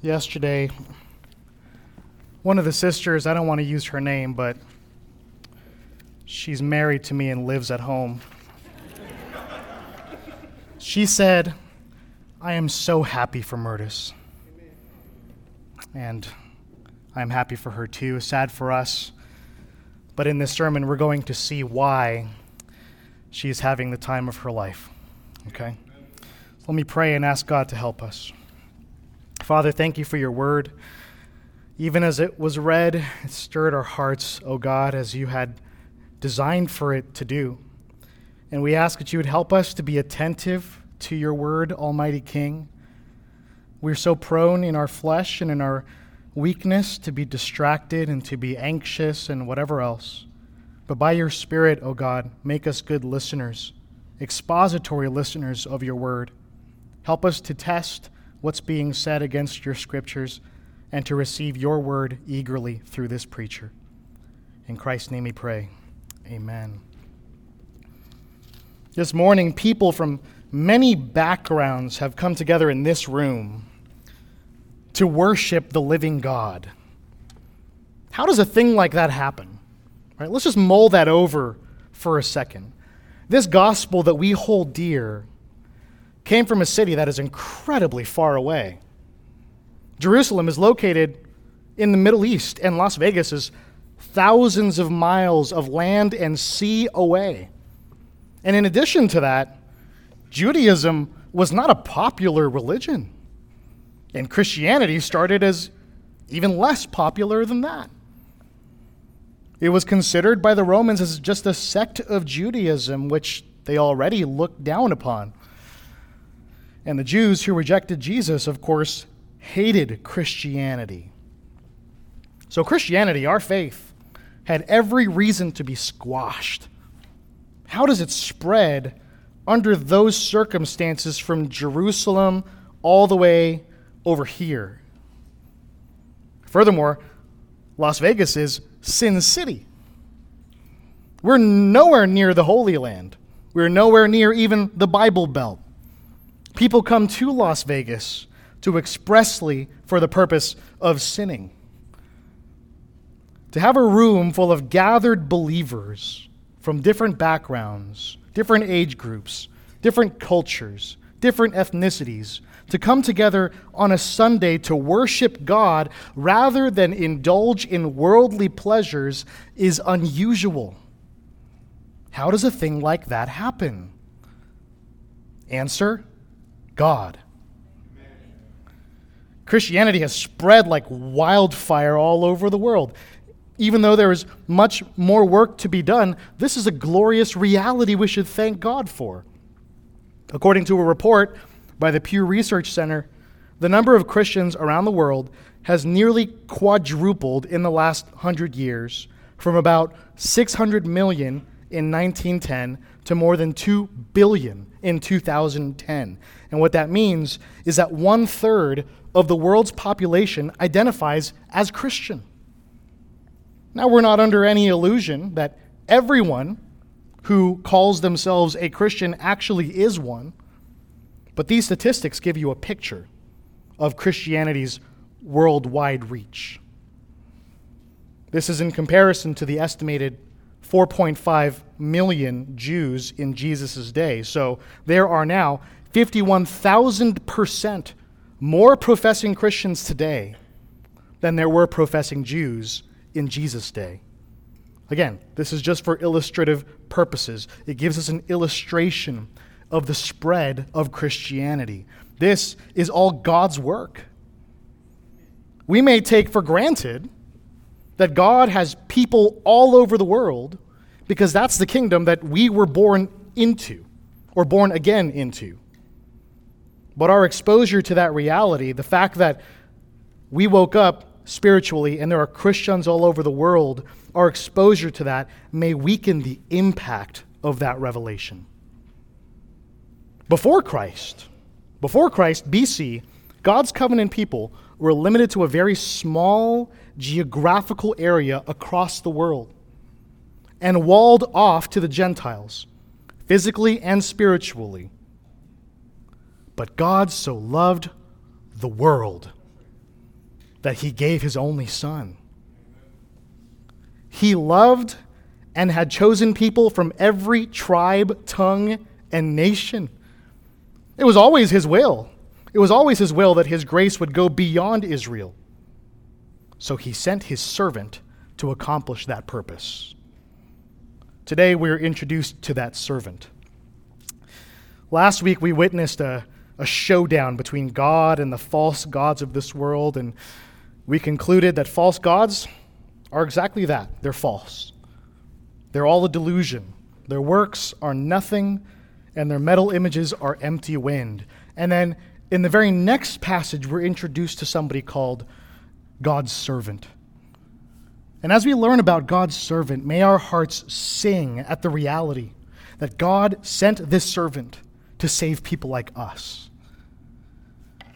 yesterday, one of the sisters, I don't want to use her name, but she's married to me and lives at home. she said, I am so happy for Murtis. And I'm happy for her too. Sad for us. But in this sermon, we're going to see why she's having the time of her life. Okay? So let me pray and ask God to help us. Father, thank you for your word. Even as it was read, it stirred our hearts, O oh God, as you had designed for it to do. And we ask that you would help us to be attentive to your word, Almighty King. We're so prone in our flesh and in our weakness to be distracted and to be anxious and whatever else. But by your Spirit, O oh God, make us good listeners, expository listeners of your word. Help us to test what's being said against your scriptures and to receive your word eagerly through this preacher. In Christ's name we pray. Amen. This morning, people from many backgrounds have come together in this room to worship the living God. How does a thing like that happen? Right, let's just mull that over for a second. This gospel that we hold dear came from a city that is incredibly far away. Jerusalem is located in the Middle East, and Las Vegas is thousands of miles of land and sea away. And in addition to that, Judaism was not a popular religion. And Christianity started as even less popular than that. It was considered by the Romans as just a sect of Judaism, which they already looked down upon. And the Jews who rejected Jesus, of course, hated Christianity. So, Christianity, our faith, had every reason to be squashed. How does it spread under those circumstances from Jerusalem all the way over here? Furthermore, Las Vegas is Sin City. We're nowhere near the Holy Land. We're nowhere near even the Bible Belt. People come to Las Vegas to expressly for the purpose of sinning. To have a room full of gathered believers from different backgrounds, different age groups, different cultures, different ethnicities, to come together on a Sunday to worship God rather than indulge in worldly pleasures is unusual. How does a thing like that happen? Answer God. Christianity has spread like wildfire all over the world. Even though there is much more work to be done, this is a glorious reality we should thank God for. According to a report by the Pew Research Center, the number of Christians around the world has nearly quadrupled in the last hundred years, from about 600 million in 1910 to more than 2 billion in 2010. And what that means is that one third of the world's population identifies as Christian. Now, we're not under any illusion that everyone who calls themselves a Christian actually is one, but these statistics give you a picture of Christianity's worldwide reach. This is in comparison to the estimated 4.5 million Jews in Jesus' day. So there are now 51,000% more professing Christians today than there were professing Jews in Jesus' day. Again, this is just for illustrative purposes. It gives us an illustration of the spread of Christianity. This is all God's work. We may take for granted that God has people all over the world because that's the kingdom that we were born into or born again into. But our exposure to that reality, the fact that we woke up spiritually and there are Christians all over the world, our exposure to that may weaken the impact of that revelation. Before Christ, before Christ, BC, God's covenant people were limited to a very small geographical area across the world and walled off to the Gentiles, physically and spiritually. But God so loved the world that he gave his only son. He loved and had chosen people from every tribe, tongue, and nation. It was always his will. It was always his will that his grace would go beyond Israel. So he sent his servant to accomplish that purpose. Today we're introduced to that servant. Last week we witnessed a, a showdown between God and the false gods of this world, and we concluded that false gods are exactly that they're false. They're all a delusion. Their works are nothing, and their metal images are empty wind. And then in the very next passage, we're introduced to somebody called God's servant. And as we learn about God's servant, may our hearts sing at the reality that God sent this servant to save people like us.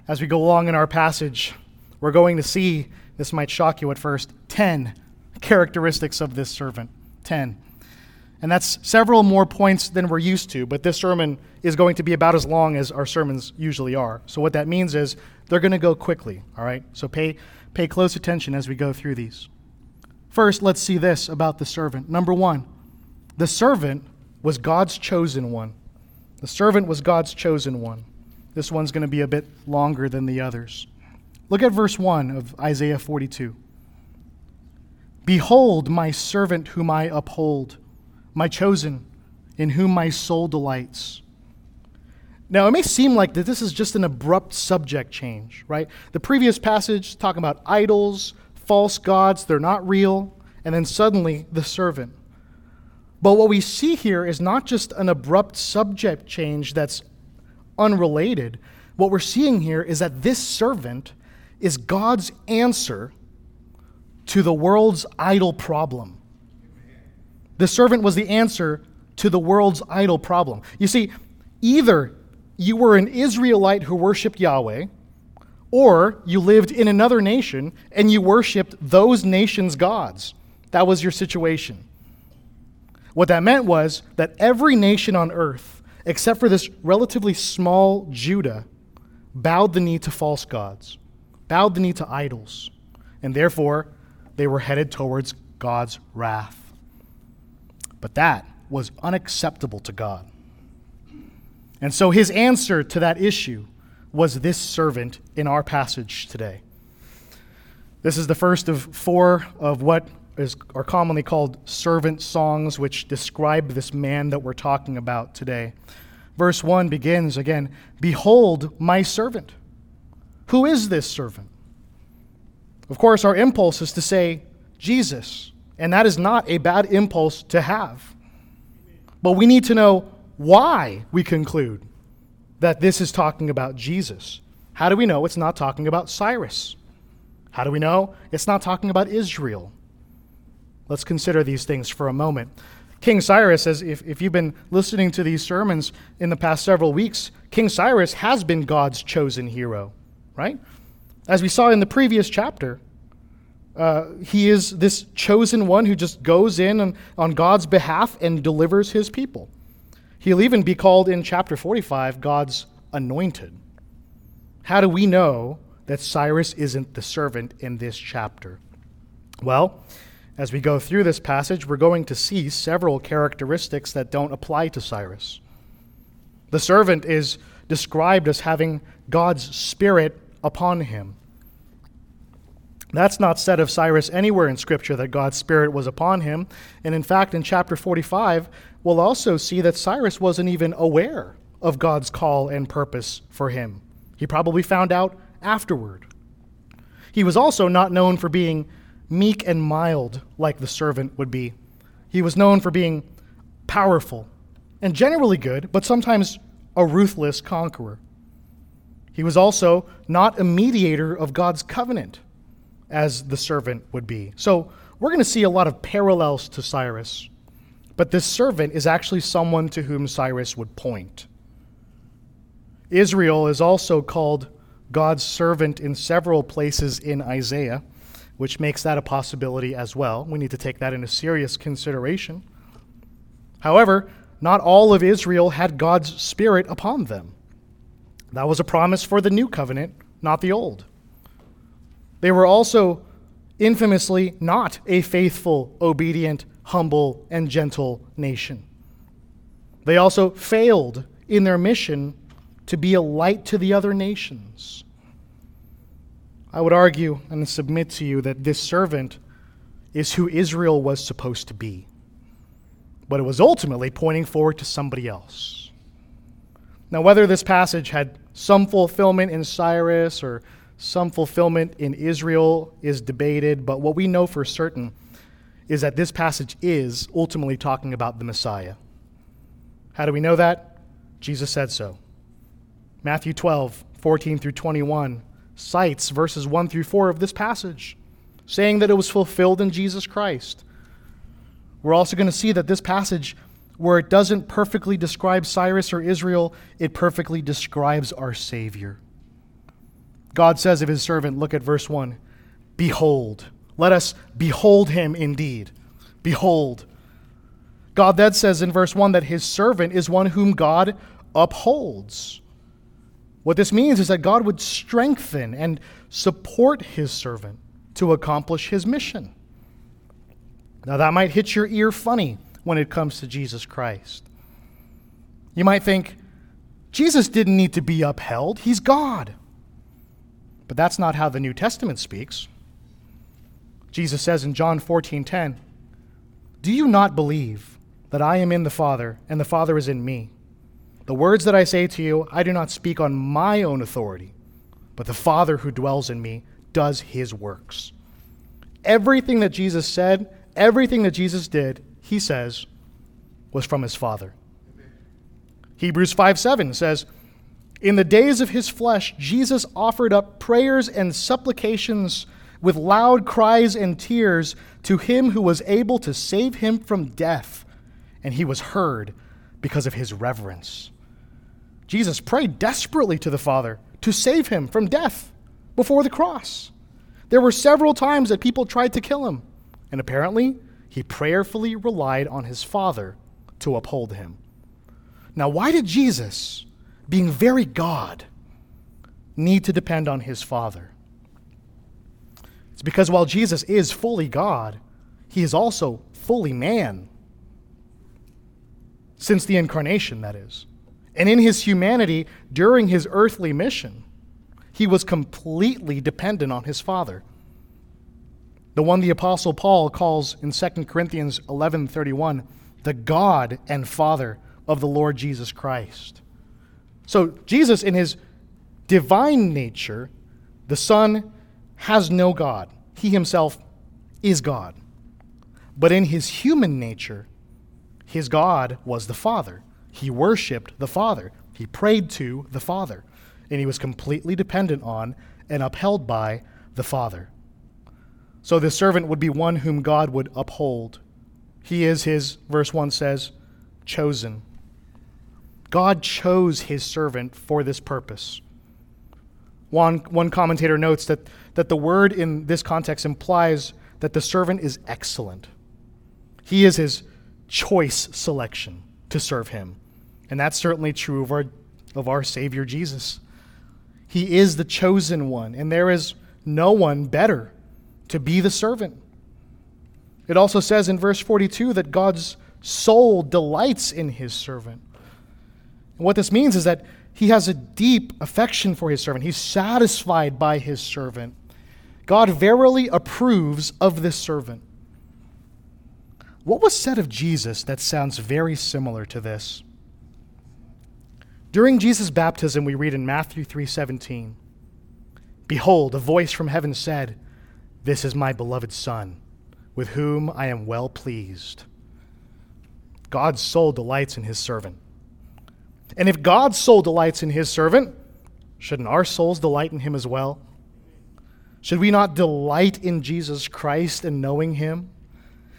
As we go along in our passage, we're going to see, this might shock you at first, 10 characteristics of this servant. 10. And that's several more points than we're used to, but this sermon is going to be about as long as our sermons usually are. So, what that means is they're going to go quickly, all right? So, pay, pay close attention as we go through these. First, let's see this about the servant. Number one, the servant was God's chosen one. The servant was God's chosen one. This one's going to be a bit longer than the others. Look at verse 1 of Isaiah 42. Behold, my servant whom I uphold my chosen, in whom my soul delights. Now, it may seem like that this is just an abrupt subject change, right? The previous passage talking about idols, false gods, they're not real, and then suddenly the servant. But what we see here is not just an abrupt subject change that's unrelated. What we're seeing here is that this servant is God's answer to the world's idol problem. The servant was the answer to the world's idol problem. You see, either you were an Israelite who worshiped Yahweh, or you lived in another nation and you worshiped those nations' gods. That was your situation. What that meant was that every nation on earth, except for this relatively small Judah, bowed the knee to false gods, bowed the knee to idols, and therefore they were headed towards God's wrath. But that was unacceptable to God. And so his answer to that issue was this servant in our passage today. This is the first of four of what is, are commonly called servant songs, which describe this man that we're talking about today. Verse 1 begins again Behold, my servant. Who is this servant? Of course, our impulse is to say, Jesus. And that is not a bad impulse to have. But we need to know why we conclude that this is talking about Jesus. How do we know it's not talking about Cyrus? How do we know it's not talking about Israel? Let's consider these things for a moment. King Cyrus, as if, if you've been listening to these sermons in the past several weeks, King Cyrus has been God's chosen hero, right? As we saw in the previous chapter, uh, he is this chosen one who just goes in on, on God's behalf and delivers his people. He'll even be called in chapter 45 God's anointed. How do we know that Cyrus isn't the servant in this chapter? Well, as we go through this passage, we're going to see several characteristics that don't apply to Cyrus. The servant is described as having God's Spirit upon him. That's not said of Cyrus anywhere in Scripture that God's Spirit was upon him. And in fact, in chapter 45, we'll also see that Cyrus wasn't even aware of God's call and purpose for him. He probably found out afterward. He was also not known for being meek and mild like the servant would be. He was known for being powerful and generally good, but sometimes a ruthless conqueror. He was also not a mediator of God's covenant as the servant would be. So we're going to see a lot of parallels to Cyrus, but this servant is actually someone to whom Cyrus would point. Israel is also called God's servant in several places in Isaiah, which makes that a possibility as well. We need to take that into serious consideration. However, not all of Israel had God's Spirit upon them. That was a promise for the new covenant, not the old. They were also infamously not a faithful, obedient, humble, and gentle nation. They also failed in their mission to be a light to the other nations. I would argue and submit to you that this servant is who Israel was supposed to be, but it was ultimately pointing forward to somebody else. Now, whether this passage had some fulfillment in Cyrus or some fulfillment in Israel is debated, but what we know for certain is that this passage is ultimately talking about the Messiah. How do we know that? Jesus said so. Matthew 12, 14 through 21 cites verses 1 through 4 of this passage, saying that it was fulfilled in Jesus Christ. We're also going to see that this passage, where it doesn't perfectly describe Cyrus or Israel, it perfectly describes our Savior. God says of his servant, look at verse 1 Behold, let us behold him indeed. Behold. God then says in verse 1 that his servant is one whom God upholds. What this means is that God would strengthen and support his servant to accomplish his mission. Now, that might hit your ear funny when it comes to Jesus Christ. You might think, Jesus didn't need to be upheld, he's God. But that's not how the New Testament speaks. Jesus says in John 14:10, "Do you not believe that I am in the Father and the Father is in me? The words that I say to you, I do not speak on my own authority, but the Father who dwells in me does his works." Everything that Jesus said, everything that Jesus did, he says, was from his Father. Hebrews 5 7 says, In the days of his flesh, Jesus offered up prayers and supplications with loud cries and tears to him who was able to save him from death, and he was heard because of his reverence. Jesus prayed desperately to the Father to save him from death before the cross. There were several times that people tried to kill him, and apparently he prayerfully relied on his Father to uphold him. Now, why did Jesus, being very God, need to depend on his Father? It's because while Jesus is fully God, he is also fully man. Since the incarnation, that is. And in his humanity, during his earthly mission, he was completely dependent on his Father. The one the apostle Paul calls in 2 Corinthians 11:31 the God and Father of the Lord Jesus Christ. So Jesus in his divine nature, the Son has no God. He himself is God. But in his human nature, his God was the Father. He worshiped the Father. He prayed to the Father. And he was completely dependent on and upheld by the Father. So the servant would be one whom God would uphold. He is his, verse 1 says, chosen. God chose his servant for this purpose. One, one commentator notes that, that the word in this context implies that the servant is excellent. He is his choice selection to serve him. And that's certainly true of our, of our Savior Jesus. He is the chosen one, and there is no one better to be the servant. It also says in verse 42 that God's soul delights in his servant. What this means is that he has a deep affection for his servant. He's satisfied by his servant. God verily approves of this servant. What was said of Jesus that sounds very similar to this? During Jesus' baptism, we read in Matthew 3:17, "Behold, a voice from heaven said, This is my beloved Son, with whom I am well pleased." God's soul delights in his servant. And if God's soul delights in his servant, shouldn't our souls delight in him as well? Should we not delight in Jesus Christ and knowing him?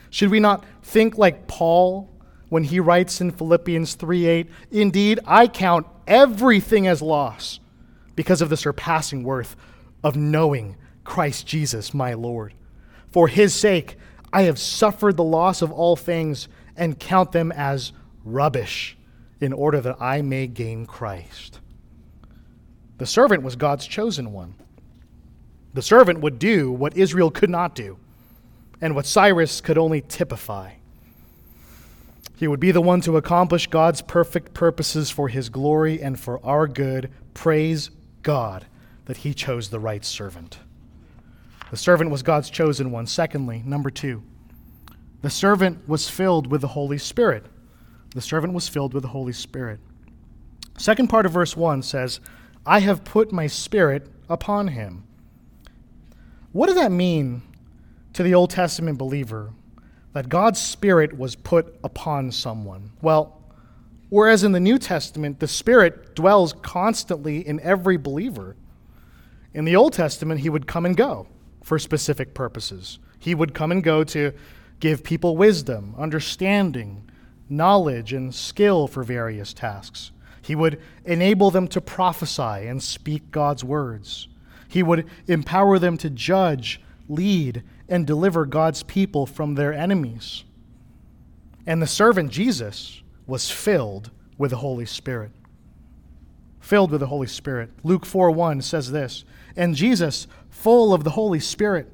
Should we not think like Paul when he writes in Philippians 3:8, "Indeed, I count everything as loss because of the surpassing worth of knowing Christ Jesus, my Lord. For his sake, I have suffered the loss of all things and count them as rubbish." In order that I may gain Christ. The servant was God's chosen one. The servant would do what Israel could not do and what Cyrus could only typify. He would be the one to accomplish God's perfect purposes for his glory and for our good. Praise God that he chose the right servant. The servant was God's chosen one. Secondly, number two, the servant was filled with the Holy Spirit. The servant was filled with the Holy Spirit. Second part of verse 1 says, I have put my spirit upon him. What does that mean to the Old Testament believer that God's Spirit was put upon someone? Well, whereas in the New Testament, the Spirit dwells constantly in every believer, in the Old Testament, he would come and go for specific purposes. He would come and go to give people wisdom, understanding, knowledge, and skill for various tasks. He would enable them to prophesy and speak God's words. He would empower them to judge, lead, and deliver God's people from their enemies. And the servant Jesus was filled with the Holy Spirit. Filled with the Holy Spirit. Luke 4 1 says this And Jesus, full of the Holy Spirit,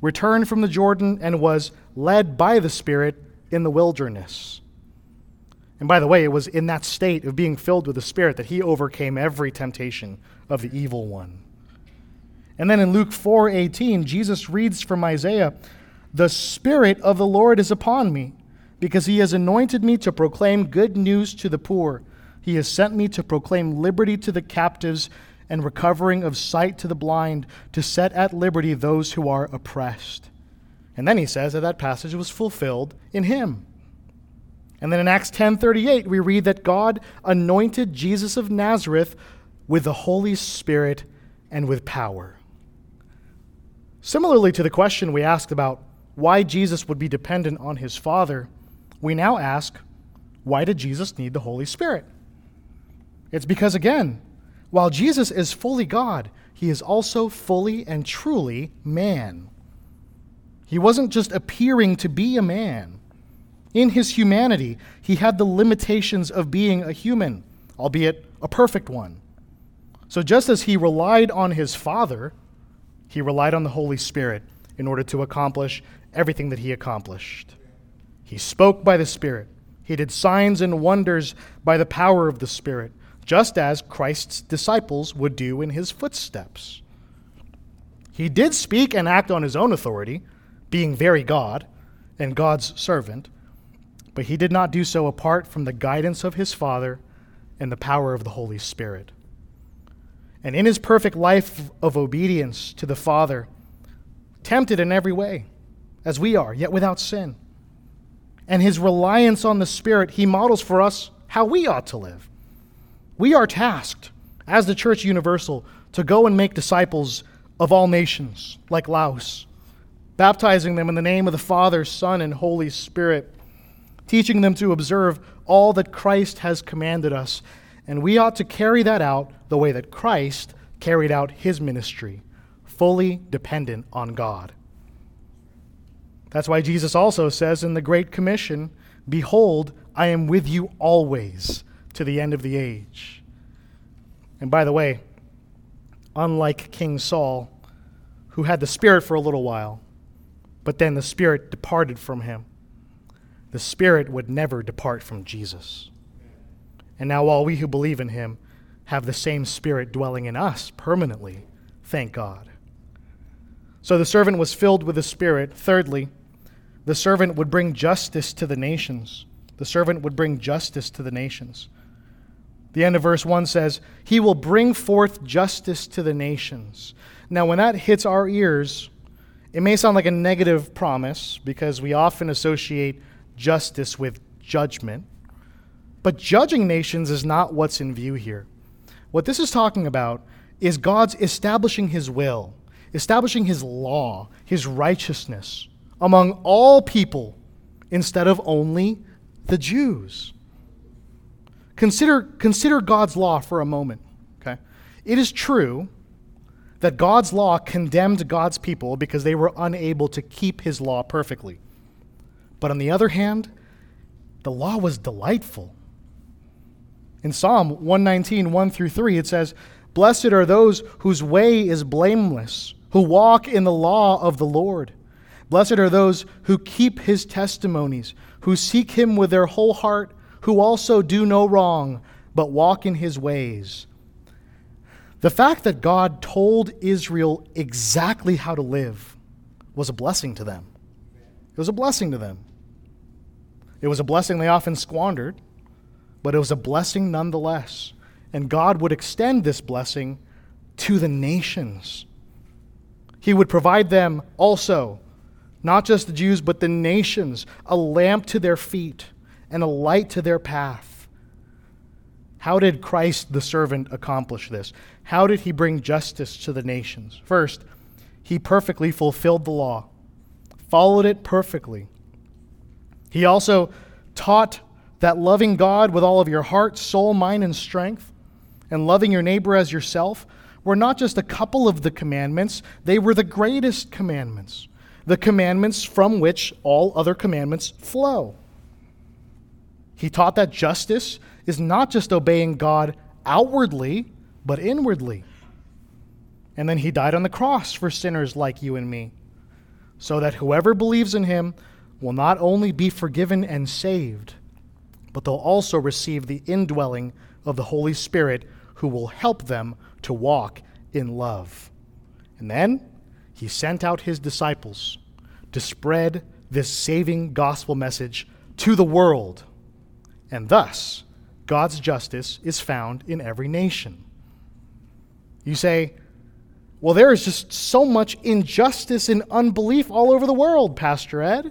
returned from the Jordan and was led by the Spirit in the wilderness and by the way, it was in that state of being filled with the Spirit that he overcame every temptation of the evil one. And then in Luke 4:18, Jesus reads from Isaiah, "The Spirit of the Lord is upon me, because he has anointed me to proclaim good news to the poor. He has sent me to proclaim liberty to the captives and recovering of sight to the blind, to set at liberty those who are oppressed." And then he says that that passage was fulfilled in him. And then in Acts 10:38 we read that God anointed Jesus of Nazareth with the Holy Spirit and with power. Similarly to the question we asked about why Jesus would be dependent on his Father, we now ask, why did Jesus need the Holy Spirit? It's because, again, while Jesus is fully God, he is also fully and truly man. He wasn't just appearing to be a man, in his humanity, he had the limitations of being a human, albeit a perfect one. So just as he relied on his Father, he relied on the Holy Spirit in order to accomplish everything that he accomplished. He spoke by the Spirit. He did signs and wonders by the power of the Spirit, just as Christ's disciples would do in his footsteps. He did speak and act on his own authority, being very God and God's servant, but he did not do so apart from the guidance of his Father and the power of the Holy Spirit. And in his perfect life of obedience to the Father, tempted in every way, as we are, yet without sin, and his reliance on the Spirit, he models for us how we ought to live. We are tasked, as the Church Universal, to go and make disciples of all nations, like Laos, baptizing them in the name of the Father, Son, and Holy Spirit teaching them to observe all that Christ has commanded us. And we ought to carry that out the way that Christ carried out his ministry, fully dependent on God. That's why Jesus also says in the Great Commission, Behold, I am with you always to the end of the age. And by the way, unlike King Saul, who had the Spirit for a little while, but then the Spirit departed from him the Spirit would never depart from Jesus. And now, all we who believe in him have the same Spirit dwelling in us permanently, thank God. So the servant was filled with the Spirit. Thirdly, the servant would bring justice to the nations. The servant would bring justice to the nations. The end of verse 1 says, He will bring forth justice to the nations. Now, when that hits our ears, it may sound like a negative promise because we often associate justice with judgment. But judging nations is not what's in view here. What this is talking about is God's establishing his will, establishing his law, his righteousness among all people instead of only the Jews. Consider, consider God's law for a moment. Okay? It is true that God's law condemned God's people because they were unable to keep his law perfectly. But on the other hand, the law was delightful. In Psalm 119, 1 through 3, it says, Blessed are those whose way is blameless, who walk in the law of the Lord. Blessed are those who keep his testimonies, who seek him with their whole heart, who also do no wrong, but walk in his ways. The fact that God told Israel exactly how to live was a blessing to them. It was a blessing to them. It was a blessing they often squandered, but it was a blessing nonetheless. And God would extend this blessing to the nations. He would provide them also, not just the Jews, but the nations, a lamp to their feet and a light to their path. How did Christ the servant accomplish this? How did he bring justice to the nations? First, he perfectly fulfilled the law, followed it perfectly. He also taught that loving God with all of your heart, soul, mind, and strength, and loving your neighbor as yourself were not just a couple of the commandments, they were the greatest commandments, the commandments from which all other commandments flow. He taught that justice is not just obeying God outwardly, but inwardly. And then he died on the cross for sinners like you and me, so that whoever believes in him will not only be forgiven and saved, but they'll also receive the indwelling of the Holy Spirit who will help them to walk in love. And then he sent out his disciples to spread this saving gospel message to the world. And thus, God's justice is found in every nation. You say, well, there is just so much injustice and unbelief all over the world, Pastor Ed.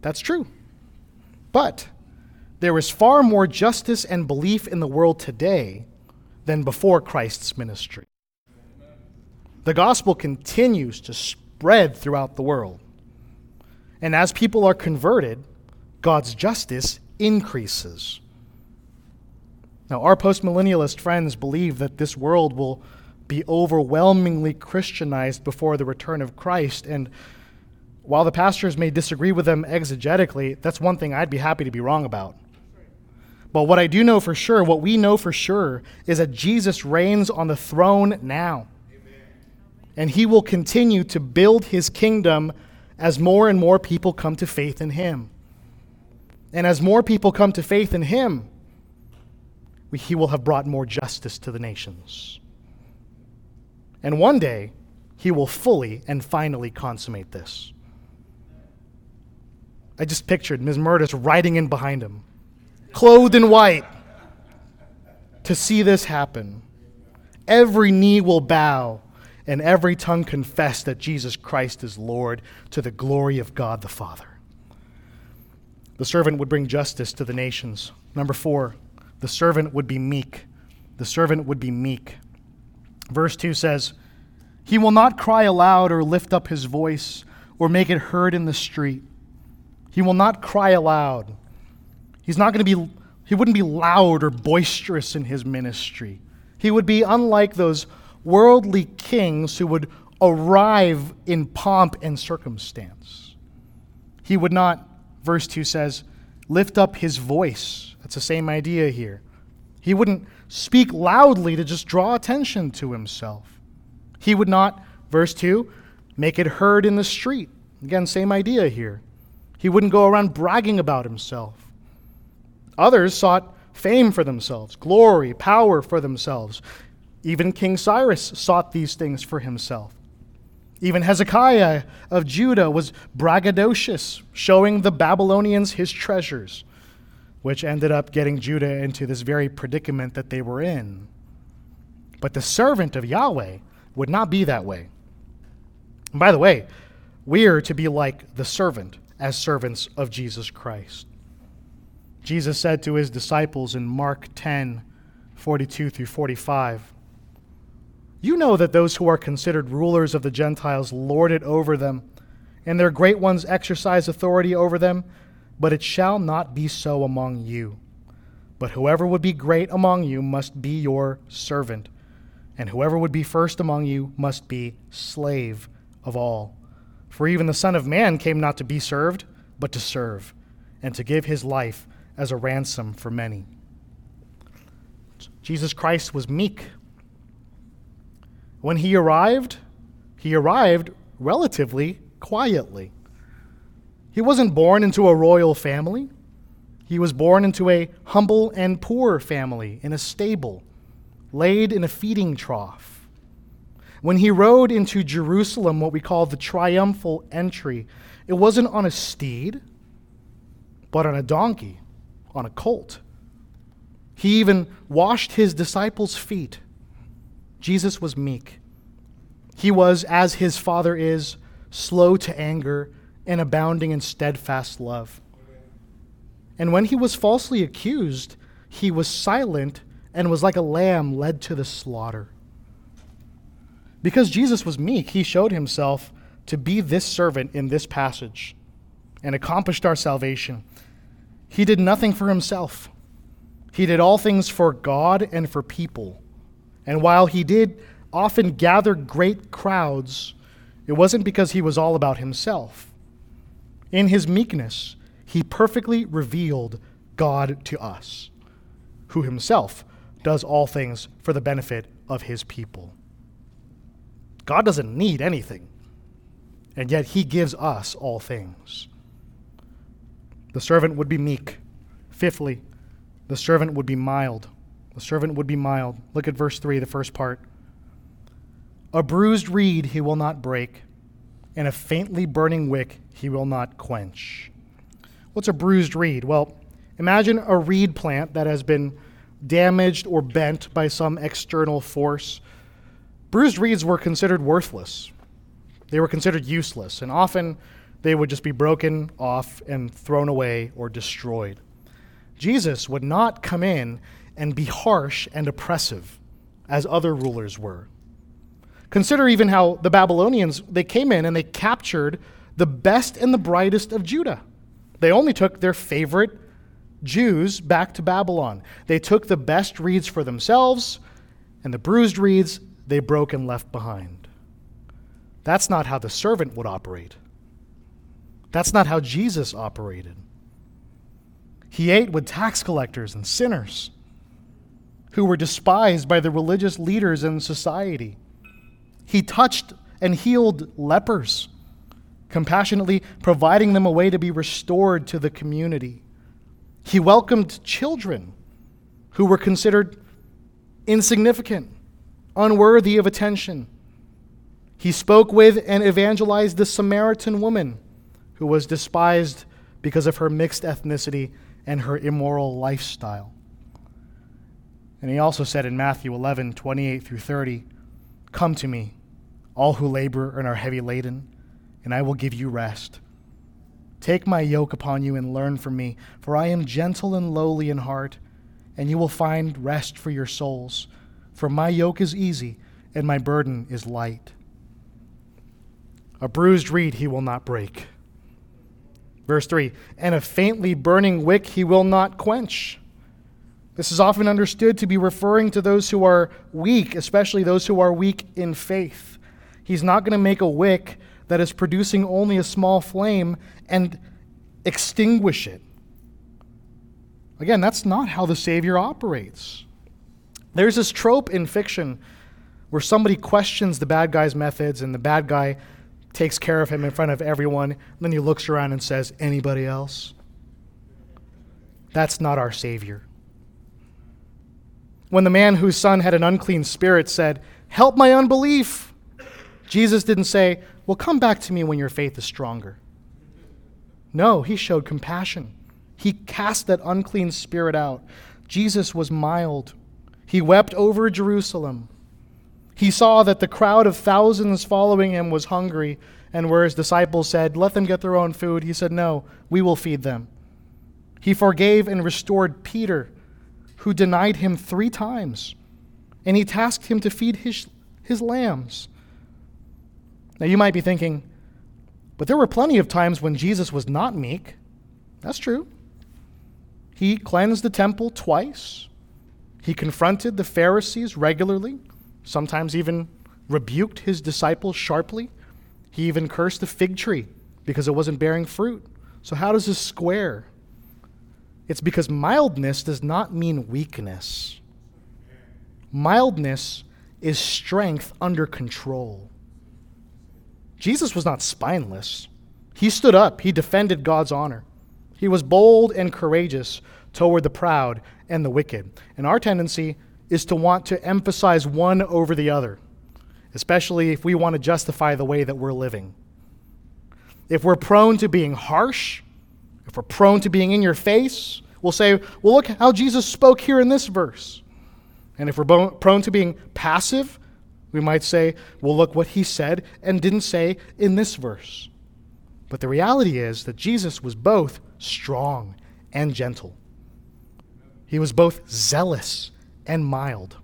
That's true. But there is far more justice and belief in the world today than before Christ's ministry. The gospel continues to spread throughout the world. And as people are converted, God's justice increases. Now, our postmillennialist friends believe that this world will be overwhelmingly Christianized before the return of Christ. And while the pastors may disagree with them exegetically, that's one thing I'd be happy to be wrong about. But what I do know for sure, what we know for sure, is that Jesus reigns on the throne now. Amen. And he will continue to build his kingdom as more and more people come to faith in him. And as more people come to faith in him, he will have brought more justice to the nations. And one day, he will fully and finally consummate this. I just pictured Ms. Murtis riding in behind him, clothed in white, to see this happen. Every knee will bow and every tongue confess that Jesus Christ is Lord to the glory of God the Father. The servant would bring justice to the nations. Number four, the servant would be meek. The servant would be meek. Verse 2 says, He will not cry aloud or lift up his voice or make it heard in the street. He will not cry aloud. He's not going to be, he wouldn't be loud or boisterous in his ministry. He would be unlike those worldly kings who would arrive in pomp and circumstance. He would not, verse 2 says, lift up his voice That's the same idea here. He wouldn't speak loudly to just draw attention to himself. He would not, verse 2, make it heard in the street. Again, same idea here. He wouldn't go around bragging about himself. Others sought fame for themselves, glory, power for themselves. Even King Cyrus sought these things for himself. Even Hezekiah of Judah was braggadocious, showing the Babylonians his treasures which ended up getting Judah into this very predicament that they were in. But the servant of Yahweh would not be that way. And by the way, we are to be like the servant as servants of Jesus Christ. Jesus said to his disciples in Mark 10 42 through 45, You know that those who are considered rulers of the Gentiles lord it over them, and their great ones exercise authority over them. But it shall not be so among you. But whoever would be great among you must be your servant, and whoever would be first among you must be slave of all. For even the Son of Man came not to be served, but to serve, and to give his life as a ransom for many. Jesus Christ was meek. When he arrived, he arrived relatively quietly. He wasn't born into a royal family. He was born into a humble and poor family in a stable, laid in a feeding trough. When he rode into Jerusalem, what we call the triumphal entry, it wasn't on a steed, but on a donkey, on a colt. He even washed his disciples' feet. Jesus was meek. He was, as his Father is, slow to anger and abounding in steadfast love. And when he was falsely accused, he was silent and was like a lamb led to the slaughter. Because Jesus was meek, he showed himself to be this servant in this passage and accomplished our salvation. He did nothing for himself, he did all things for God and for people. And while he did often gather great crowds, it wasn't because he was all about himself. In his meekness, he perfectly revealed God to us, who himself does all things for the benefit of his people. God doesn't need anything, and yet he gives us all things. The servant would be meek. Fifthly, the servant would be mild. The servant would be mild. Look at verse 3, the first part. A bruised reed he will not break, and a faintly burning wick he will not quench. What's a bruised reed? Well, imagine a reed plant that has been damaged or bent by some external force. Bruised reeds were considered worthless, they were considered useless, and often they would just be broken off and thrown away or destroyed. Jesus would not come in and be harsh and oppressive as other rulers were. Consider even how the Babylonians they came in and they captured the best and the brightest of Judah. They only took their favorite Jews back to Babylon. They took the best reeds for themselves, and the bruised reeds they broke and left behind. That's not how the servant would operate. That's not how Jesus operated. He ate with tax collectors and sinners who were despised by the religious leaders in society. He touched and healed lepers, compassionately providing them a way to be restored to the community. He welcomed children who were considered insignificant, unworthy of attention. He spoke with and evangelized the Samaritan woman who was despised because of her mixed ethnicity and her immoral lifestyle. And he also said in Matthew 11, 28 through 30, Come to me, all who labor and are heavy laden, and I will give you rest. Take my yoke upon you and learn from me, for I am gentle and lowly in heart, and you will find rest for your souls. For my yoke is easy, and my burden is light. A bruised reed he will not break Verse 3 And a faintly burning wick he will not quench. This is often understood to be referring to those who are weak, especially those who are weak in faith. He's not going to make a wick that is producing only a small flame and extinguish it. Again, that's not how the Savior operates. There's this trope in fiction where somebody questions the bad guy's methods and the bad guy takes care of him in front of everyone. And then he looks around and says, Anybody else? That's not our Savior. When the man whose son had an unclean spirit said, Help my unbelief, Jesus didn't say, Well, come back to me when your faith is stronger. No, he showed compassion. He cast that unclean spirit out. Jesus was mild. He wept over Jerusalem. He saw that the crowd of thousands following him was hungry, and where his disciples said, Let them get their own food, he said, No, we will feed them. He forgave and restored Peter, who denied him three times, and he tasked him to feed his, his lambs. Now you might be thinking, but there were plenty of times when Jesus was not meek. That's true. He cleansed the temple twice. He confronted the Pharisees regularly sometimes even rebuked his disciples sharply. He even cursed the fig tree because it wasn't bearing fruit. So, how does this square? It's because mildness does not mean weakness. Mildness is strength under control. Jesus was not spineless. He stood up, he defended God's honor. He was bold and courageous toward the proud and the wicked. And our tendency is to want to emphasize one over the other, especially if we want to justify the way that we're living. If we're prone to being harsh, if we're prone to being in your face, we'll say, well, look how Jesus spoke here in this verse. And if we're prone to being passive, we might say, well, look what he said and didn't say in this verse. But the reality is that Jesus was both strong and gentle. He was both zealous and mild.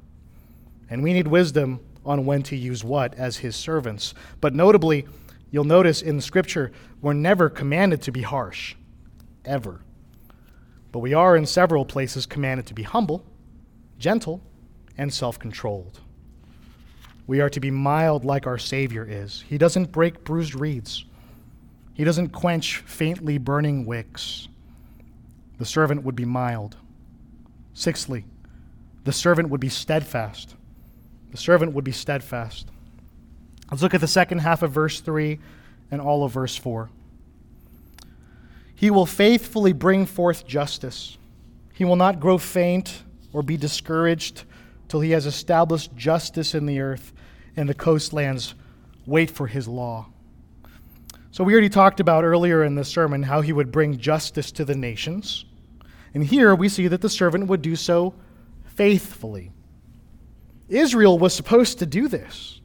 And we need wisdom on when to use what as his servants. But notably, you'll notice in Scripture, we're never commanded to be harsh, ever. But we are in several places commanded to be humble, gentle, and self controlled. We are to be mild like our Savior is. He doesn't break bruised reeds, He doesn't quench faintly burning wicks. The servant would be mild. Sixthly, the servant would be steadfast. The servant would be steadfast. Let's look at the second half of verse 3 and all of verse 4. He will faithfully bring forth justice. He will not grow faint or be discouraged till he has established justice in the earth and the coastlands wait for his law. So, we already talked about earlier in the sermon how he would bring justice to the nations. And here we see that the servant would do so faithfully. Israel was supposed to do this.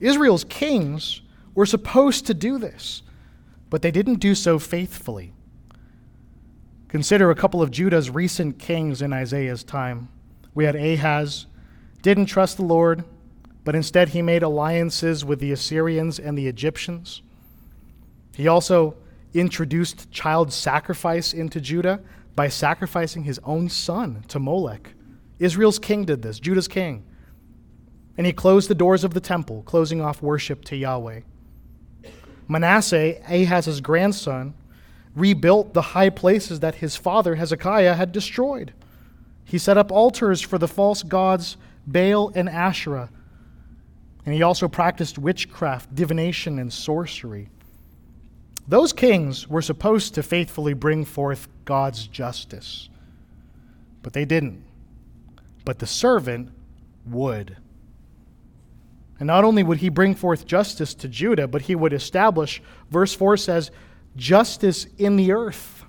Israel's kings were supposed to do this, but they didn't do so faithfully. Consider a couple of Judah's recent kings in Isaiah's time. We had Ahaz, didn't trust the Lord, but instead he made alliances with the Assyrians and the Egyptians. He also introduced child sacrifice into Judah by sacrificing his own son to Molech. Israel's king did this, Judah's king. And he closed the doors of the temple, closing off worship to Yahweh. Manasseh, Ahaz's grandson, rebuilt the high places that his father Hezekiah had destroyed. He set up altars for the false gods Baal and Asherah and he also practiced witchcraft, divination, and sorcery. Those kings were supposed to faithfully bring forth God's justice, but they didn't. But the servant would. And not only would he bring forth justice to Judah, but he would establish, verse 4 says, justice in the earth.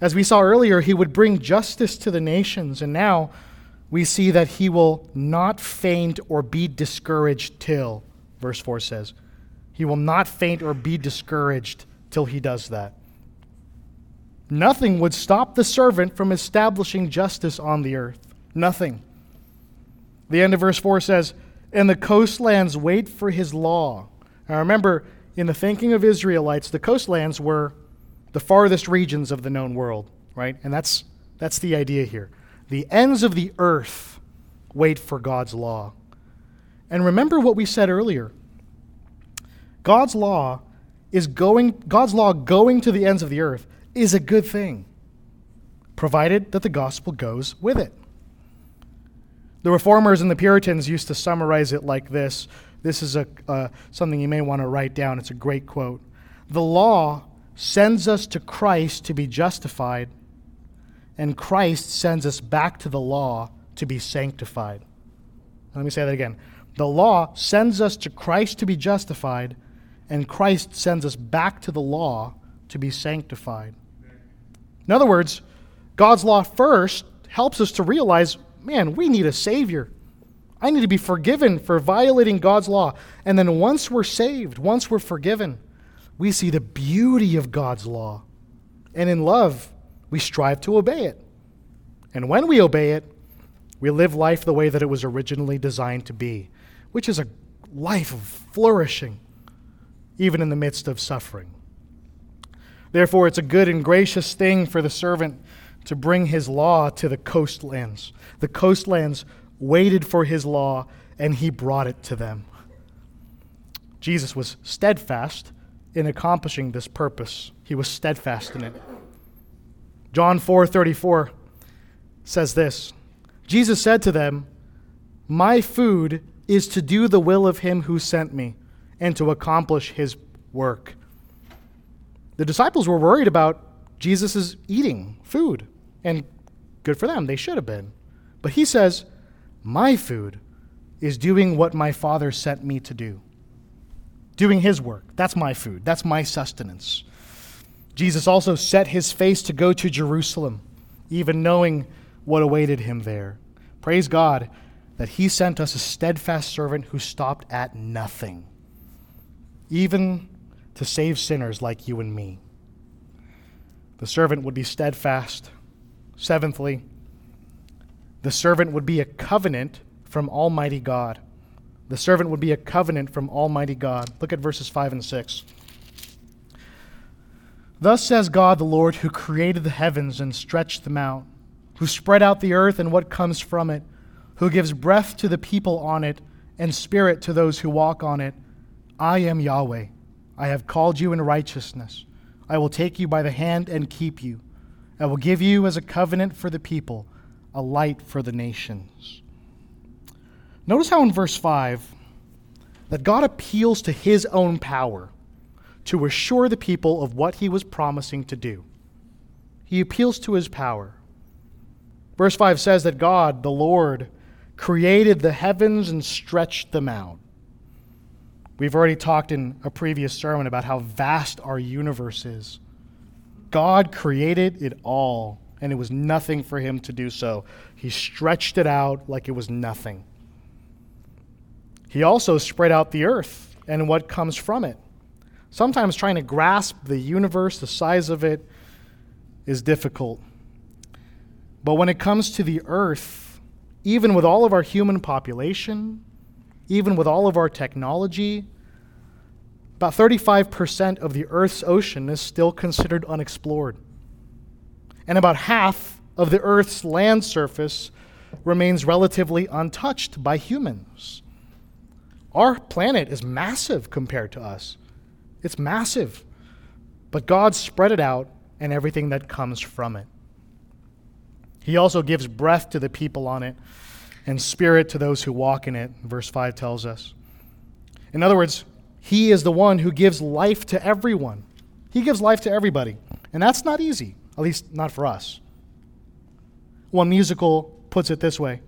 As we saw earlier, he would bring justice to the nations, and now we see that he will not faint or be discouraged till, verse 4 says, he will not faint or be discouraged till he does that. Nothing would stop the servant from establishing justice on the earth. Nothing. The end of verse 4 says, And the coastlands wait for his law. Now remember, in the thinking of Israelites, the coastlands were the farthest regions of the known world, right? And that's, that's the idea here. The ends of the earth wait for God's law. And remember what we said earlier. God's law is going God's law going to the ends of the earth is a good thing, provided that the gospel goes with it. The reformers and the Puritans used to summarize it like this. This is a, uh, something you may want to write down. It's a great quote. The law sends us to Christ to be justified and Christ sends us back to the law to be sanctified. Let me say that again. The law sends us to Christ to be justified, and Christ sends us back to the law to be sanctified. In other words, God's law first helps us to realize man, we need a Savior. I need to be forgiven for violating God's law. And then once we're saved, once we're forgiven, we see the beauty of God's law. And in love, we strive to obey it. And when we obey it, we live life the way that it was originally designed to be, which is a life of flourishing, even in the midst of suffering. Therefore, it's a good and gracious thing for the servant to bring his law to the coastlands. The coastlands waited for his law, and he brought it to them. Jesus was steadfast in accomplishing this purpose, he was steadfast in it. John 4:34 says this. Jesus said to them, "My food is to do the will of him who sent me and to accomplish his work. The disciples were worried about Jesus' eating food, and good for them, they should have been. But he says, My food is doing what my Father sent me to do. Doing his work. That's my food. That's my sustenance. Jesus also set his face to go to Jerusalem, even knowing what awaited him there. Praise God that he sent us a steadfast servant who stopped at nothing, even to save sinners like you and me. The servant would be steadfast. Seventhly, the servant would be a covenant from Almighty God. The servant would be a covenant from Almighty God. Look at verses 5 and 6. Thus says God the Lord, who created the heavens and stretched them out, who spread out the earth and what comes from it, who gives breath to the people on it and spirit to those who walk on it. I am Yahweh. I have called you in righteousness. I will take you by the hand and keep you. I will give you as a covenant for the people, a light for the nations. Notice how in verse 5 that God appeals to his own power to assure the people of what he was promising to do. He appeals to his power. Verse 5 says that God, the Lord, created the heavens and stretched them out. We've already talked in a previous sermon about how vast our universe is. God created it all, and it was nothing for him to do so. He stretched it out like it was nothing. He also spread out the earth and what comes from it. Sometimes trying to grasp the universe, the size of it, is difficult. But when it comes to the earth, even with all of our human population, even with all of our technology, about 35% of the Earth's ocean is still considered unexplored. And about half of the Earth's land surface remains relatively untouched by humans. Our planet is massive compared to us. It's massive. But God spread it out and everything that comes from it. He also gives breath to the people on it and spirit to those who walk in it, verse 5 tells us. In other words, He is the one who gives life to everyone. He gives life to everybody. And that's not easy, at least not for us. One musical puts it this way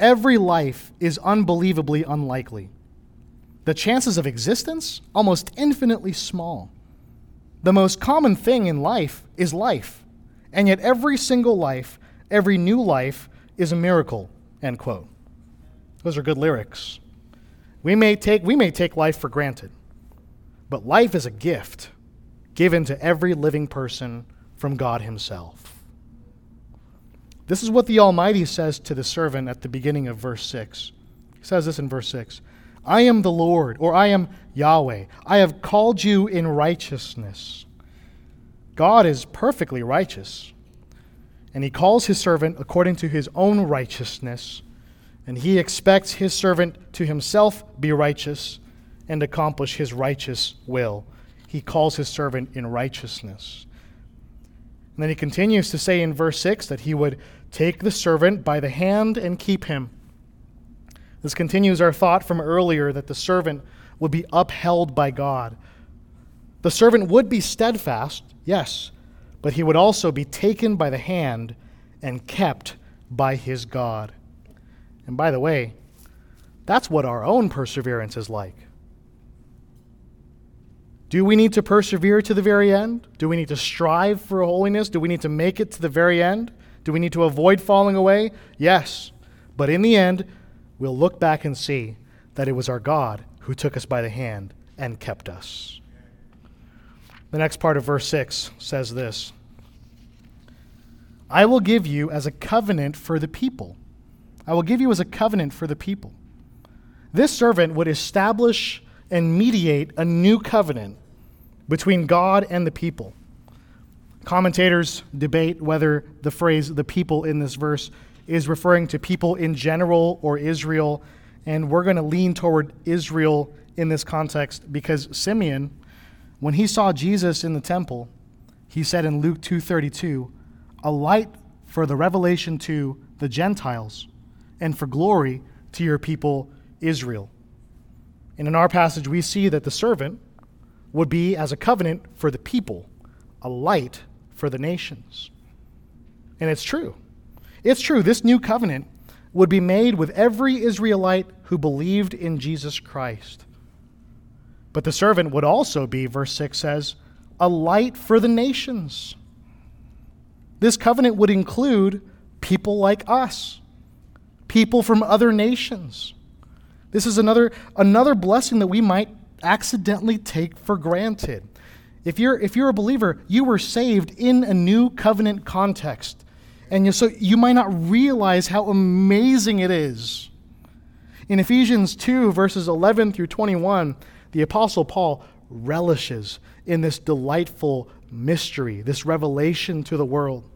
Every life is unbelievably unlikely. The chances of existence, almost infinitely small. The most common thing in life is life. And yet, every single life, every new life, is a miracle End quote. Those are good lyrics. We may take, we may take life for granted, but life is a gift given to every living person from God Himself. This is what the Almighty says to the servant at the beginning of verse 6. He says this in verse 6 I am the Lord, or I am Yahweh. I have called you in righteousness. God is perfectly righteous and he calls his servant according to his own righteousness, and he expects his servant to himself be righteous and accomplish his righteous will. He calls his servant in righteousness. And then he continues to say in verse 6 that he would take the servant by the hand and keep him. This continues our thought from earlier that the servant would be upheld by God. The servant would be steadfast, yes, but he would also be taken by the hand and kept by his God. And by the way, that's what our own perseverance is like. Do we need to persevere to the very end? Do we need to strive for holiness? Do we need to make it to the very end? Do we need to avoid falling away? Yes. But in the end, we'll look back and see that it was our God who took us by the hand and kept us. The next part of verse 6 says this I will give you as a covenant for the people. I will give you as a covenant for the people. This servant would establish and mediate a new covenant between God and the people. Commentators debate whether the phrase the people in this verse is referring to people in general or Israel, and we're going to lean toward Israel in this context because Simeon when he saw Jesus in the temple, he said in Luke 2:32, "A light for the revelation to the Gentiles and for glory to your people Israel." And in our passage, we see that the servant would be as a covenant for the people, a light for the nations. And it's true. It's true. This new covenant would be made with every Israelite who believed in Jesus Christ. But the servant would also be, verse 6 says, a light for the nations. This covenant would include people like us, people from other nations. This is another, another blessing that we might accidentally take for granted. If you're, if you're a believer, you were saved in a new covenant context. And so you might not realize how amazing it is. In Ephesians 2, verses 11 through 21, the Apostle Paul relishes in this delightful mystery, this revelation to the world.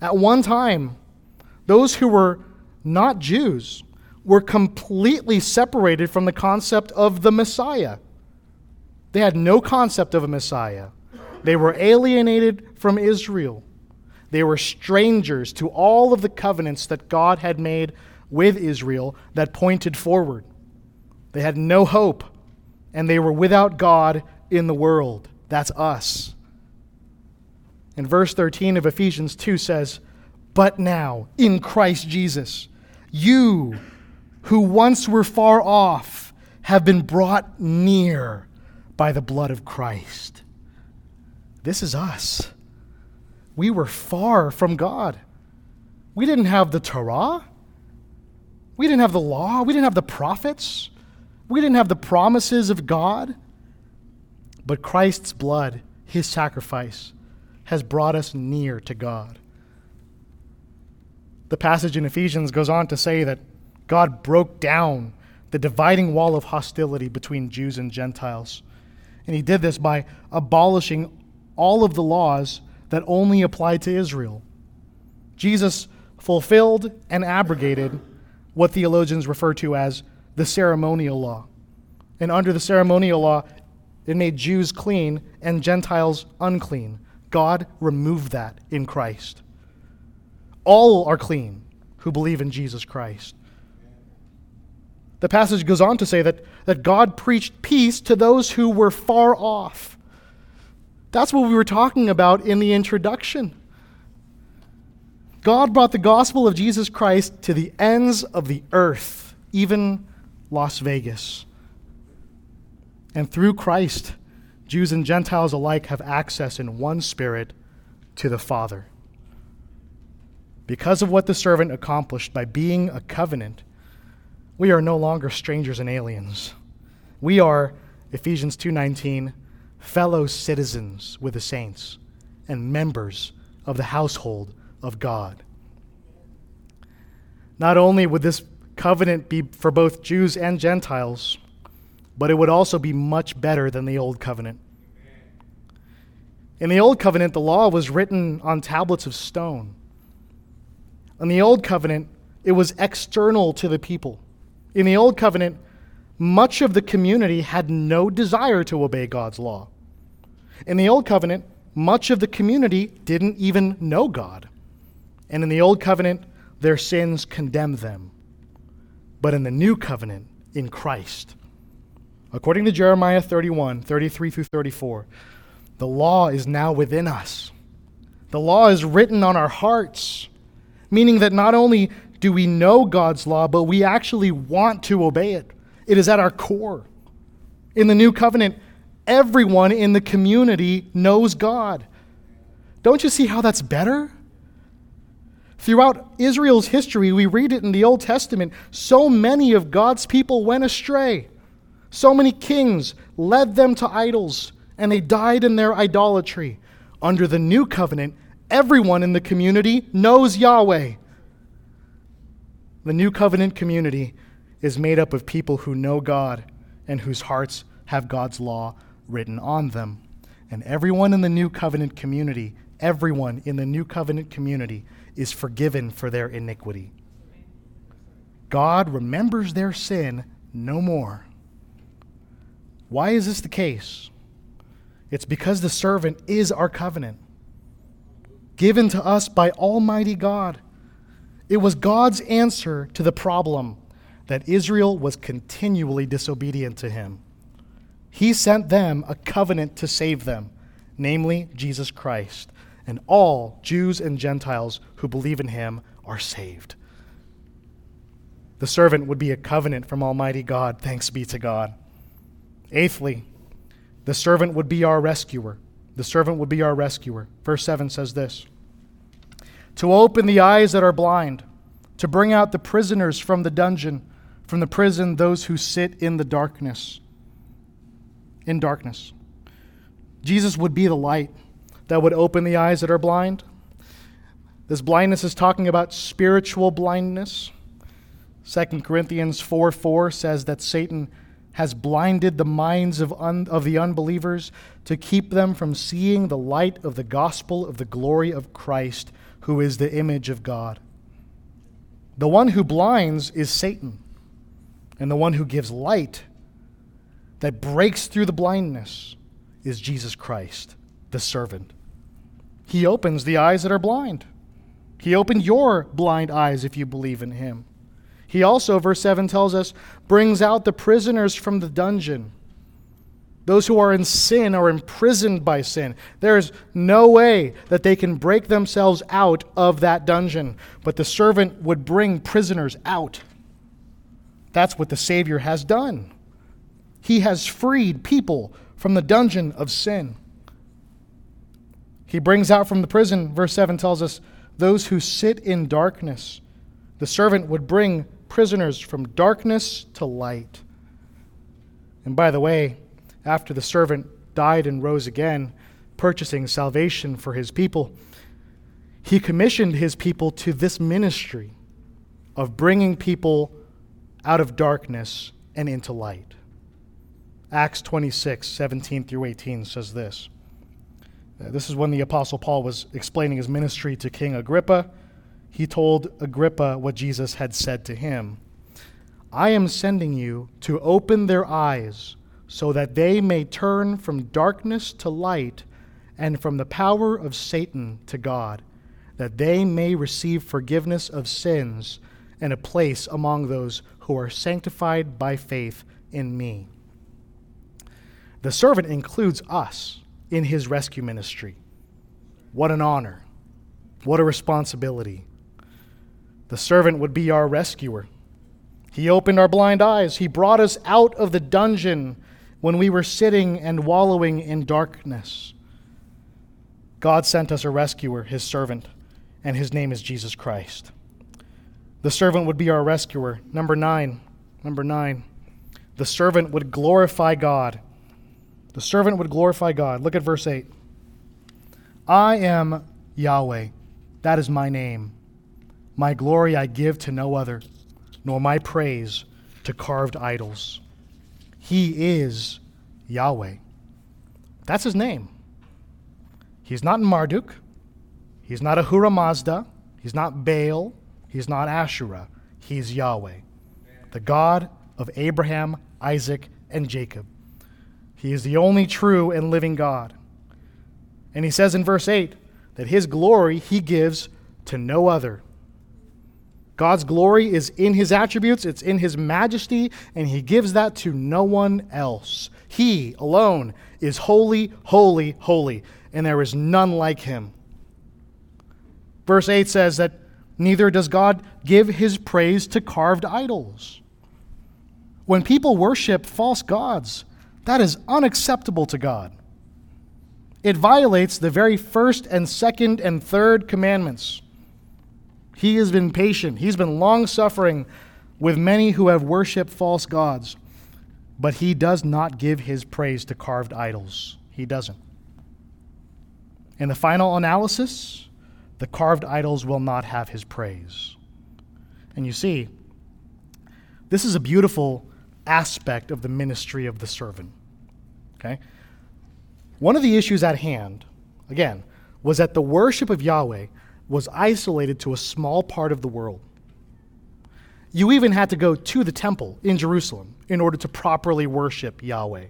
At one time, those who were not Jews were completely separated from the concept of the Messiah. They had no concept of a Messiah. They were alienated from Israel. They were strangers to all of the covenants that God had made with Israel that pointed forward. They had no hope, and they were without God in the world. That's us. And verse 13 of Ephesians 2 says, But now, in Christ Jesus, you who once were far off have been brought near by the blood of Christ. This is us we were far from God. We didn't have the Torah. We didn't have the law. We didn't have the prophets. We didn't have the promises of God. But Christ's blood, his sacrifice, has brought us near to God. The passage in Ephesians goes on to say that God broke down the dividing wall of hostility between Jews and Gentiles. And he did this by abolishing all of the laws that only applied to Israel. Jesus fulfilled and abrogated what theologians refer to as the ceremonial law. And under the ceremonial law, it made Jews clean and Gentiles unclean. God removed that in Christ. All are clean who believe in Jesus Christ. The passage goes on to say that, that God preached peace to those who were far off that's what we were talking about in the introduction. God brought the gospel of Jesus Christ to the ends of the earth, even Las Vegas. And through Christ, Jews and Gentiles alike have access in one spirit to the Father. Because of what the servant accomplished by being a covenant, we are no longer strangers and aliens. We are, Ephesians 2:19, fellow citizens with the saints, and members of the household of God. Not only would this covenant be for both Jews and Gentiles, but it would also be much better than the old covenant. In the old covenant, the law was written on tablets of stone. In the old covenant, it was external to the people. In the old covenant, much of the community had no desire to obey God's law. In the Old Covenant, much of the community didn't even know God. And in the Old Covenant, their sins condemned them. But in the New Covenant, in Christ, according to Jeremiah 31 33 through 34, the law is now within us. The law is written on our hearts, meaning that not only do we know God's law, but we actually want to obey it. It is at our core. In the new covenant, everyone in the community knows God. Don't you see how that's better? Throughout Israel's history, we read it in the Old Testament, so many of God's people went astray. So many kings led them to idols, and they died in their idolatry. Under the new covenant, everyone in the community knows Yahweh. The new covenant community is made up of people who know God and whose hearts have God's law written on them. And everyone in the new covenant community, everyone in the new covenant community is forgiven for their iniquity. God remembers their sin no more. Why is this the case? It's because the servant is our covenant, given to us by Almighty God. It was God's answer to the problem that Israel was continually disobedient to him. He sent them a covenant to save them, namely Jesus Christ, and all Jews and Gentiles who believe in him are saved. The servant would be a covenant from Almighty God. Thanks be to God. Eighthly, the servant would be our rescuer. The servant would be our rescuer. Verse 7 says this To open the eyes that are blind, to bring out the prisoners from the dungeon, from the prison those who sit in the darkness. In darkness. Jesus would be the light that would open the eyes that are blind. This blindness is talking about spiritual blindness. 2 Corinthians 4 4 says that Satan has blinded the minds of, un, of the unbelievers to keep them from seeing the light of the gospel of the glory of Christ, who is the image of God. The one who blinds is Satan, and the one who gives light that breaks through the blindness is Jesus Christ, the servant. He opens the eyes that are blind. He opened your blind eyes if you believe in him. He also, verse 7 tells us, brings out the prisoners from the dungeon. Those who are in sin are imprisoned by sin. There is no way that they can break themselves out of that dungeon, but the servant would bring prisoners out. That's what the Savior has done. He has freed people from the dungeon of sin. He brings out from the prison, verse 7 tells us, those who sit in darkness. The servant would bring prisoners from darkness to light. And by the way, after the servant died and rose again, purchasing salvation for his people, he commissioned his people to this ministry of bringing people out of darkness and into light. Acts 26, 17 through 18 says this. Uh, this is when the Apostle Paul was explaining his ministry to King Agrippa he told Agrippa what Jesus had said to him I am sending you to open their eyes so that they may turn from darkness to light and from the power of Satan to God, that they may receive forgiveness of sins and a place among those who are sanctified by faith in me. The servant includes us in his rescue ministry. What an honor! What a responsibility! The servant would be our rescuer. He opened our blind eyes. He brought us out of the dungeon when we were sitting and wallowing in darkness. God sent us a rescuer, his servant, and his name is Jesus Christ. The servant would be our rescuer. Number nine. Number nine. The servant would glorify God. The servant would glorify God. Look at verse 8. I am Yahweh. That is my name. My glory I give to no other, nor my praise to carved idols. He is Yahweh. That's his name. He's not Marduk. He's not Ahura Mazda. He's not Baal. He's not Asherah. He's Yahweh, the God of Abraham, Isaac, and Jacob. He is the only true and living God. And he says in verse 8 that his glory he gives to no other. God's glory is in his attributes, it's in his majesty, and he gives that to no one else. He alone is holy, holy, holy, and there is none like him. Verse 8 says that neither does God give his praise to carved idols. When people worship false gods, that is unacceptable to God. It violates the very first and second and third commandments. He has been patient, he's been long suffering with many who have worshiped false gods, but he does not give his praise to carved idols. He doesn't. In the final analysis, the carved idols will not have his praise. And you see, this is a beautiful aspect of the ministry of the servant. Okay? One of the issues at hand, again, was that the worship of Yahweh was isolated to a small part of the world. You even had to go to the temple in Jerusalem in order to properly worship Yahweh.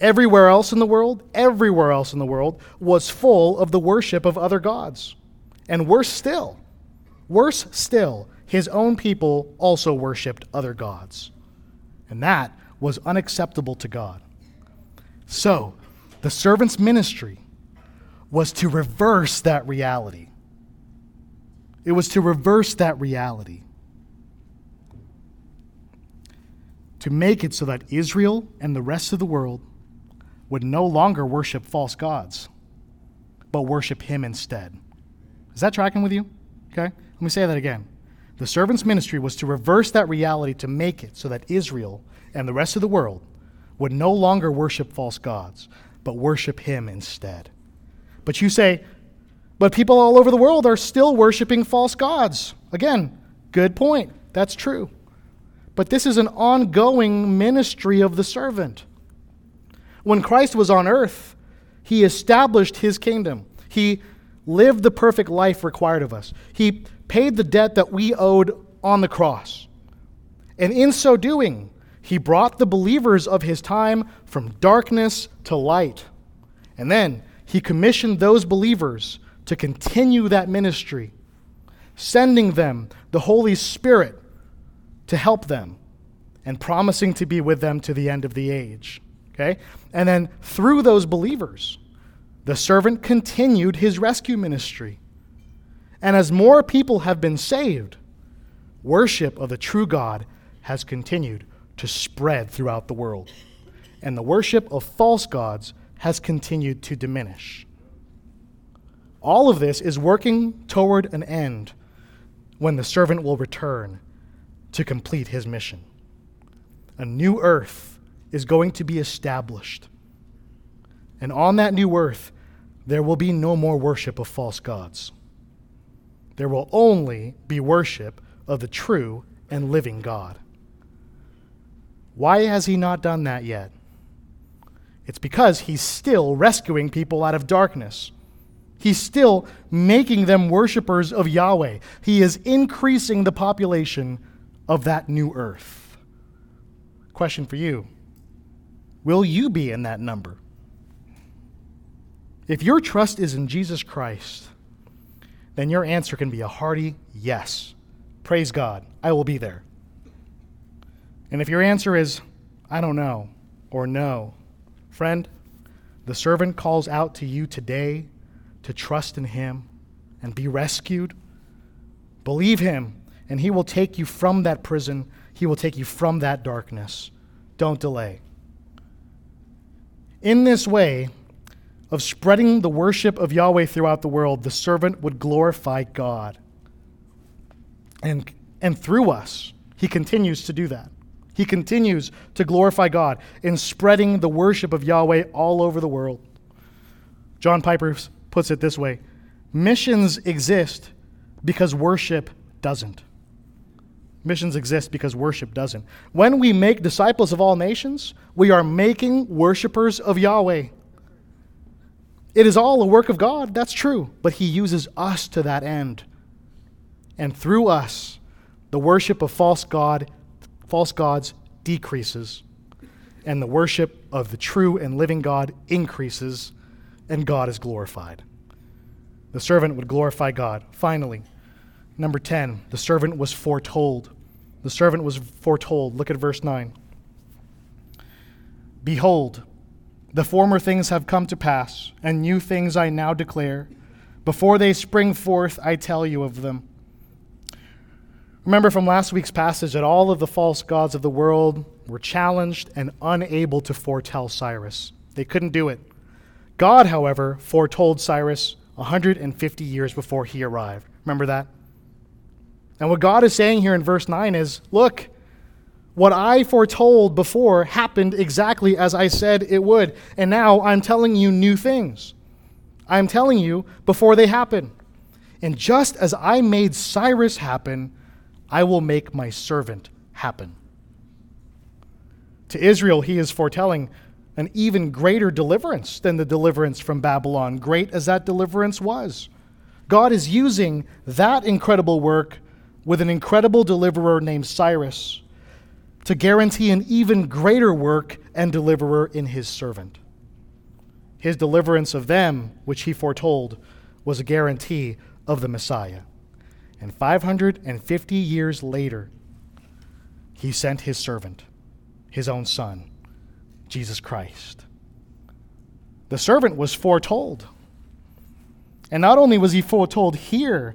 Everywhere else in the world, everywhere else in the world was full of the worship of other gods. And worse still, worse still, his own people also worshiped other gods. And that was unacceptable to God. So, the servant's ministry was to reverse that reality. It was to reverse that reality. To make it so that Israel and the rest of the world would no longer worship false gods, but worship him instead. Is that tracking with you? Okay? Let me say that again. The servant's ministry was to reverse that reality to make it so that Israel and the rest of the world would no longer worship false gods, but worship him instead. But you say, but people all over the world are still worshiping false gods. Again, good point. That's true. But this is an ongoing ministry of the servant. When Christ was on earth, he established his kingdom. He lived the perfect life required of us. He paid the debt that we owed on the cross. And in so doing, he brought the believers of his time from darkness to light. And then he commissioned those believers to continue that ministry, sending them the Holy Spirit to help them and promising to be with them to the end of the age. Okay? And then through those believers, the servant continued his rescue ministry. And as more people have been saved, worship of the true God has continued to spread throughout the world. And the worship of false gods has continued to diminish. All of this is working toward an end when the servant will return to complete his mission. A new earth is going to be established. And on that new earth, there will be no more worship of false gods. There will only be worship of the true and living God. Why has he not done that yet? It's because he's still rescuing people out of darkness. He's still making them worshipers of Yahweh. He is increasing the population of that new earth. Question for you Will you be in that number? If your trust is in Jesus Christ, then your answer can be a hearty yes. Praise God, I will be there. And if your answer is, I don't know, or no, friend, the servant calls out to you today to trust in him and be rescued. Believe him, and he will take you from that prison. He will take you from that darkness. Don't delay. In this way, of spreading the worship of Yahweh throughout the world, the servant would glorify God. And, and through us, he continues to do that. He continues to glorify God in spreading the worship of Yahweh all over the world. John Piper puts it this way Missions exist because worship doesn't. Missions exist because worship doesn't. When we make disciples of all nations, we are making worshipers of Yahweh. It is all a work of God, that's true, but He uses us to that end. And through us, the worship of false God, false gods decreases, and the worship of the true and living God increases, and God is glorified. The servant would glorify God. Finally, number 10, the servant was foretold. The servant was foretold. Look at verse 9. Behold, the former things have come to pass, and new things I now declare. Before they spring forth, I tell you of them. Remember from last week's passage that all of the false gods of the world were challenged and unable to foretell Cyrus. They couldn't do it. God, however, foretold Cyrus 150 years before he arrived. Remember that? And what God is saying here in verse 9 is look, what I foretold before happened exactly as I said it would. And now I'm telling you new things. I'm telling you before they happen. And just as I made Cyrus happen, I will make my servant happen. To Israel, he is foretelling an even greater deliverance than the deliverance from Babylon, great as that deliverance was. God is using that incredible work with an incredible deliverer named Cyrus to guarantee an even greater work and deliverer in his servant. His deliverance of them, which he foretold, was a guarantee of the Messiah. And 550 years later, he sent his servant, his own son, Jesus Christ. The servant was foretold. And not only was he foretold here,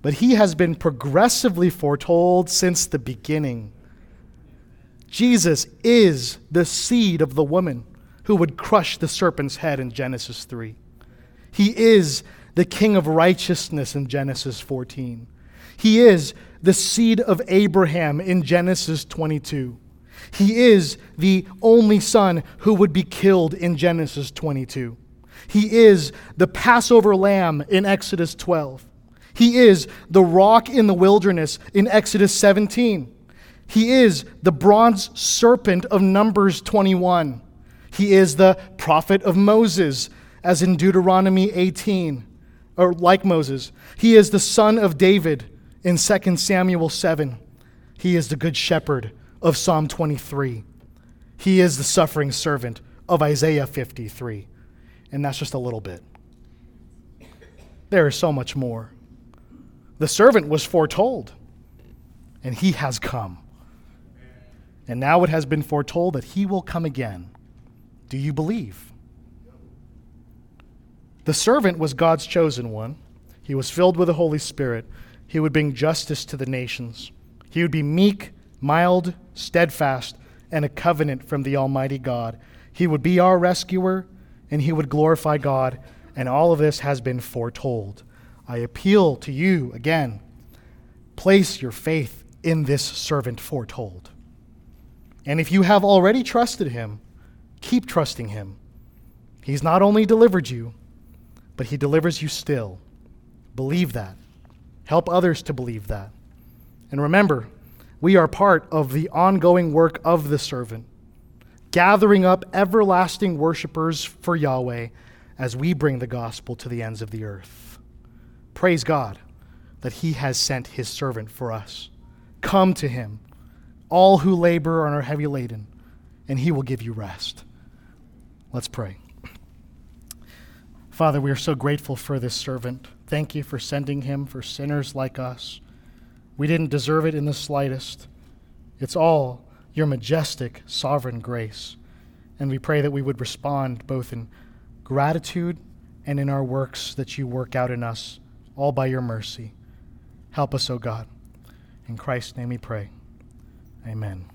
but he has been progressively foretold since the beginning. Jesus is the seed of the woman who would crush the serpent's head in Genesis 3. He is the king of righteousness in Genesis 14. He is the seed of Abraham in Genesis 22. He is the only son who would be killed in Genesis 22. He is the Passover lamb in Exodus 12. He is the rock in the wilderness in Exodus 17. He is the bronze serpent of Numbers 21. He is the prophet of Moses, as in Deuteronomy 18, or like Moses. He is the son of David in 2 Samuel 7. He is the good shepherd of Psalm 23. He is the suffering servant of Isaiah 53. And that's just a little bit. There is so much more. The servant was foretold, and he has come. And now it has been foretold that he will come again. Do you believe? The servant was God's chosen one. He was filled with the Holy Spirit. He would bring justice to the nations. He would be meek, mild, steadfast, and a covenant from the Almighty God. He would be our rescuer, and he would glorify God. And all of this has been foretold. I appeal to you again place your faith in this servant foretold. And if you have already trusted him, keep trusting him. He's not only delivered you, but he delivers you still. Believe that. Help others to believe that. And remember, we are part of the ongoing work of the servant, gathering up everlasting worshipers for Yahweh as we bring the gospel to the ends of the earth. Praise God that he has sent his servant for us. Come to him, all who labor and are heavy laden, and he will give you rest. Let's pray. Father, we are so grateful for this servant. Thank you for sending him for sinners like us. We didn't deserve it in the slightest. It's all your majestic, sovereign grace. And we pray that we would respond both in gratitude and in our works that you work out in us, all by your mercy. Help us, O God. In Christ's name we pray. Amen.